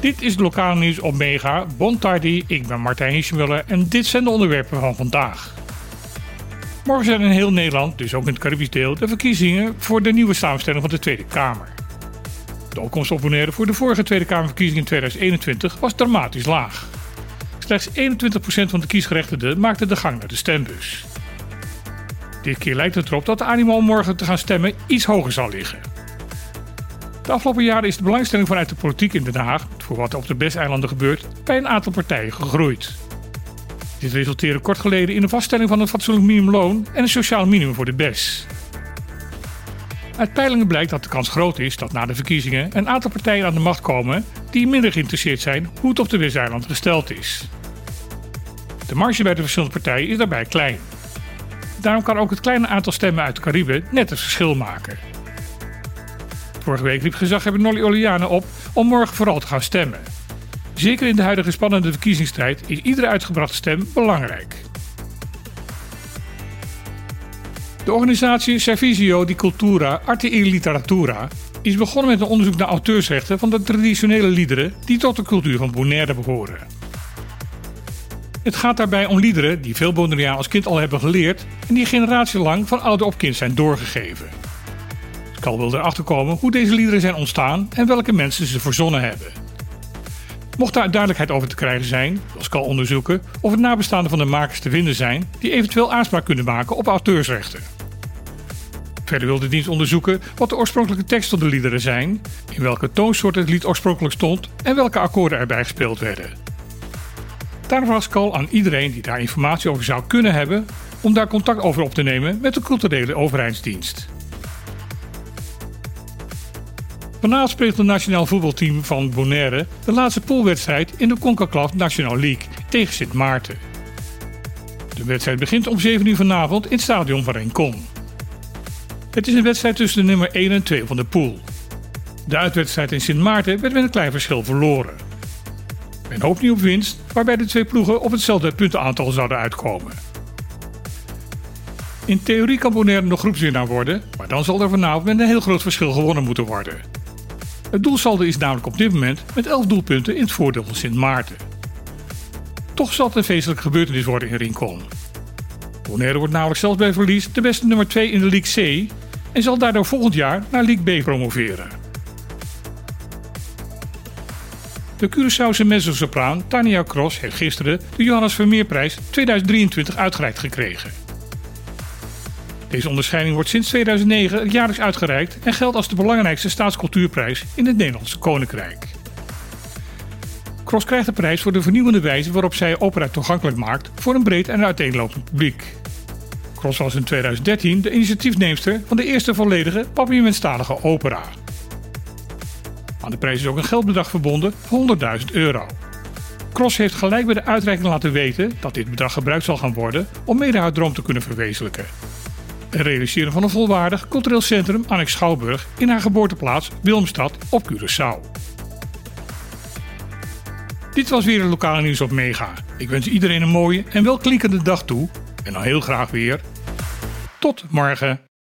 Dit is het lokale nieuws op Mega. Bon tardi, ik ben Martijn Hiesmuller en dit zijn de onderwerpen van vandaag. Morgen zijn in heel Nederland, dus ook in het Caribisch deel, de verkiezingen voor de nieuwe samenstelling van de Tweede Kamer. De opkomst op Bonaire voor de vorige Tweede Kamerverkiezingen in 2021 was dramatisch laag. Slechts 21% van de kiesgerechtigden maakte de gang naar de stembus. Dit keer lijkt het erop dat de animo om morgen te gaan stemmen iets hoger zal liggen. De afgelopen jaren is de belangstelling vanuit de politiek in Den Haag voor wat er op de Besteilanden gebeurt bij een aantal partijen gegroeid. Dit resulteerde kort geleden in de vaststelling van een fatsoenlijk minimumloon en een sociaal minimum voor de BES. Uit peilingen blijkt dat de kans groot is dat na de verkiezingen een aantal partijen aan de macht komen die minder geïnteresseerd zijn hoe het op de Westeiland gesteld is. De marge bij de verschillende partijen is daarbij klein. Daarom kan ook het kleine aantal stemmen uit de Cariben net het verschil maken. Vorige week riep gezaghebber Nolly Oliane op om morgen vooral te gaan stemmen. Zeker in de huidige spannende verkiezingsstrijd is iedere uitgebrachte stem belangrijk. De organisatie Servizio di Cultura Arte e Literatura is begonnen met een onderzoek naar auteursrechten van de traditionele liederen die tot de cultuur van Bonaire behoren. Het gaat daarbij om liederen die veel Bonaireanen als kind al hebben geleerd en die generatielang van ouder op kind zijn doorgegeven. Cal wil erachter komen hoe deze liederen zijn ontstaan en welke mensen ze verzonnen hebben. Mocht daar duidelijkheid over te krijgen zijn, wil Cal onderzoeken of het nabestaanden van de makers te vinden zijn die eventueel aanspraak kunnen maken op auteursrechten. Verder wil de dienst onderzoeken wat de oorspronkelijke tekst van de liederen zijn, in welke toonsoort het lied oorspronkelijk stond en welke akkoorden erbij gespeeld werden. Daarom vraagt Cal aan iedereen die daar informatie over zou kunnen hebben om daar contact over op te nemen met de culturele overheidsdienst. Vanavond speelt het nationaal voetbalteam van Bonaire de laatste poolwedstrijd in de CONCACAF National League tegen Sint Maarten. De wedstrijd begint om 7 uur vanavond in het stadion van Rincon. Het is een wedstrijd tussen de nummer 1 en 2 van de pool. De uitwedstrijd in Sint Maarten werd met een klein verschil verloren. Men hoopt nu op winst, waarbij de twee ploegen op hetzelfde puntenaantal zouden uitkomen. In theorie kan Bonaire nog groepswinnaar worden, maar dan zal er vanavond met een heel groot verschil gewonnen moeten worden. Het doelsaldo is namelijk op dit moment met 11 doelpunten in het voordeel van Sint Maarten. Toch zal het een feestelijke gebeurtenis worden in Rincon. Bonaire wordt namelijk zelfs bij verlies de beste nummer 2 in de League C en zal daardoor volgend jaar naar League B promoveren. De Curaçaose mezzosopraan Tania Cross heeft gisteren de Johannes Vermeerprijs 2023 uitgereikt gekregen. Deze onderscheiding wordt sinds 2009 jaarlijks uitgereikt en geldt als de belangrijkste staatscultuurprijs in het Nederlandse Koninkrijk. Cross krijgt de prijs voor de vernieuwende wijze waarop zij opera toegankelijk maakt voor een breed en uiteenlopend publiek. Cross was in 2013 de initiatiefneemster van de eerste volledige papiamenstalige opera. Aan de prijs is ook een geldbedrag verbonden van 100.000 euro. Cross heeft gelijk bij de uitreiking laten weten dat dit bedrag gebruikt zal gaan worden om mede haar droom te kunnen verwezenlijken. Het realiseren van een volwaardig cultureel centrum Annex Schouwburg in haar geboorteplaats Wilmstad op Curaçao. Dit was weer het lokale nieuws op Mega. Ik wens iedereen een mooie en welklinkende dag toe. En dan heel graag weer. Tot morgen.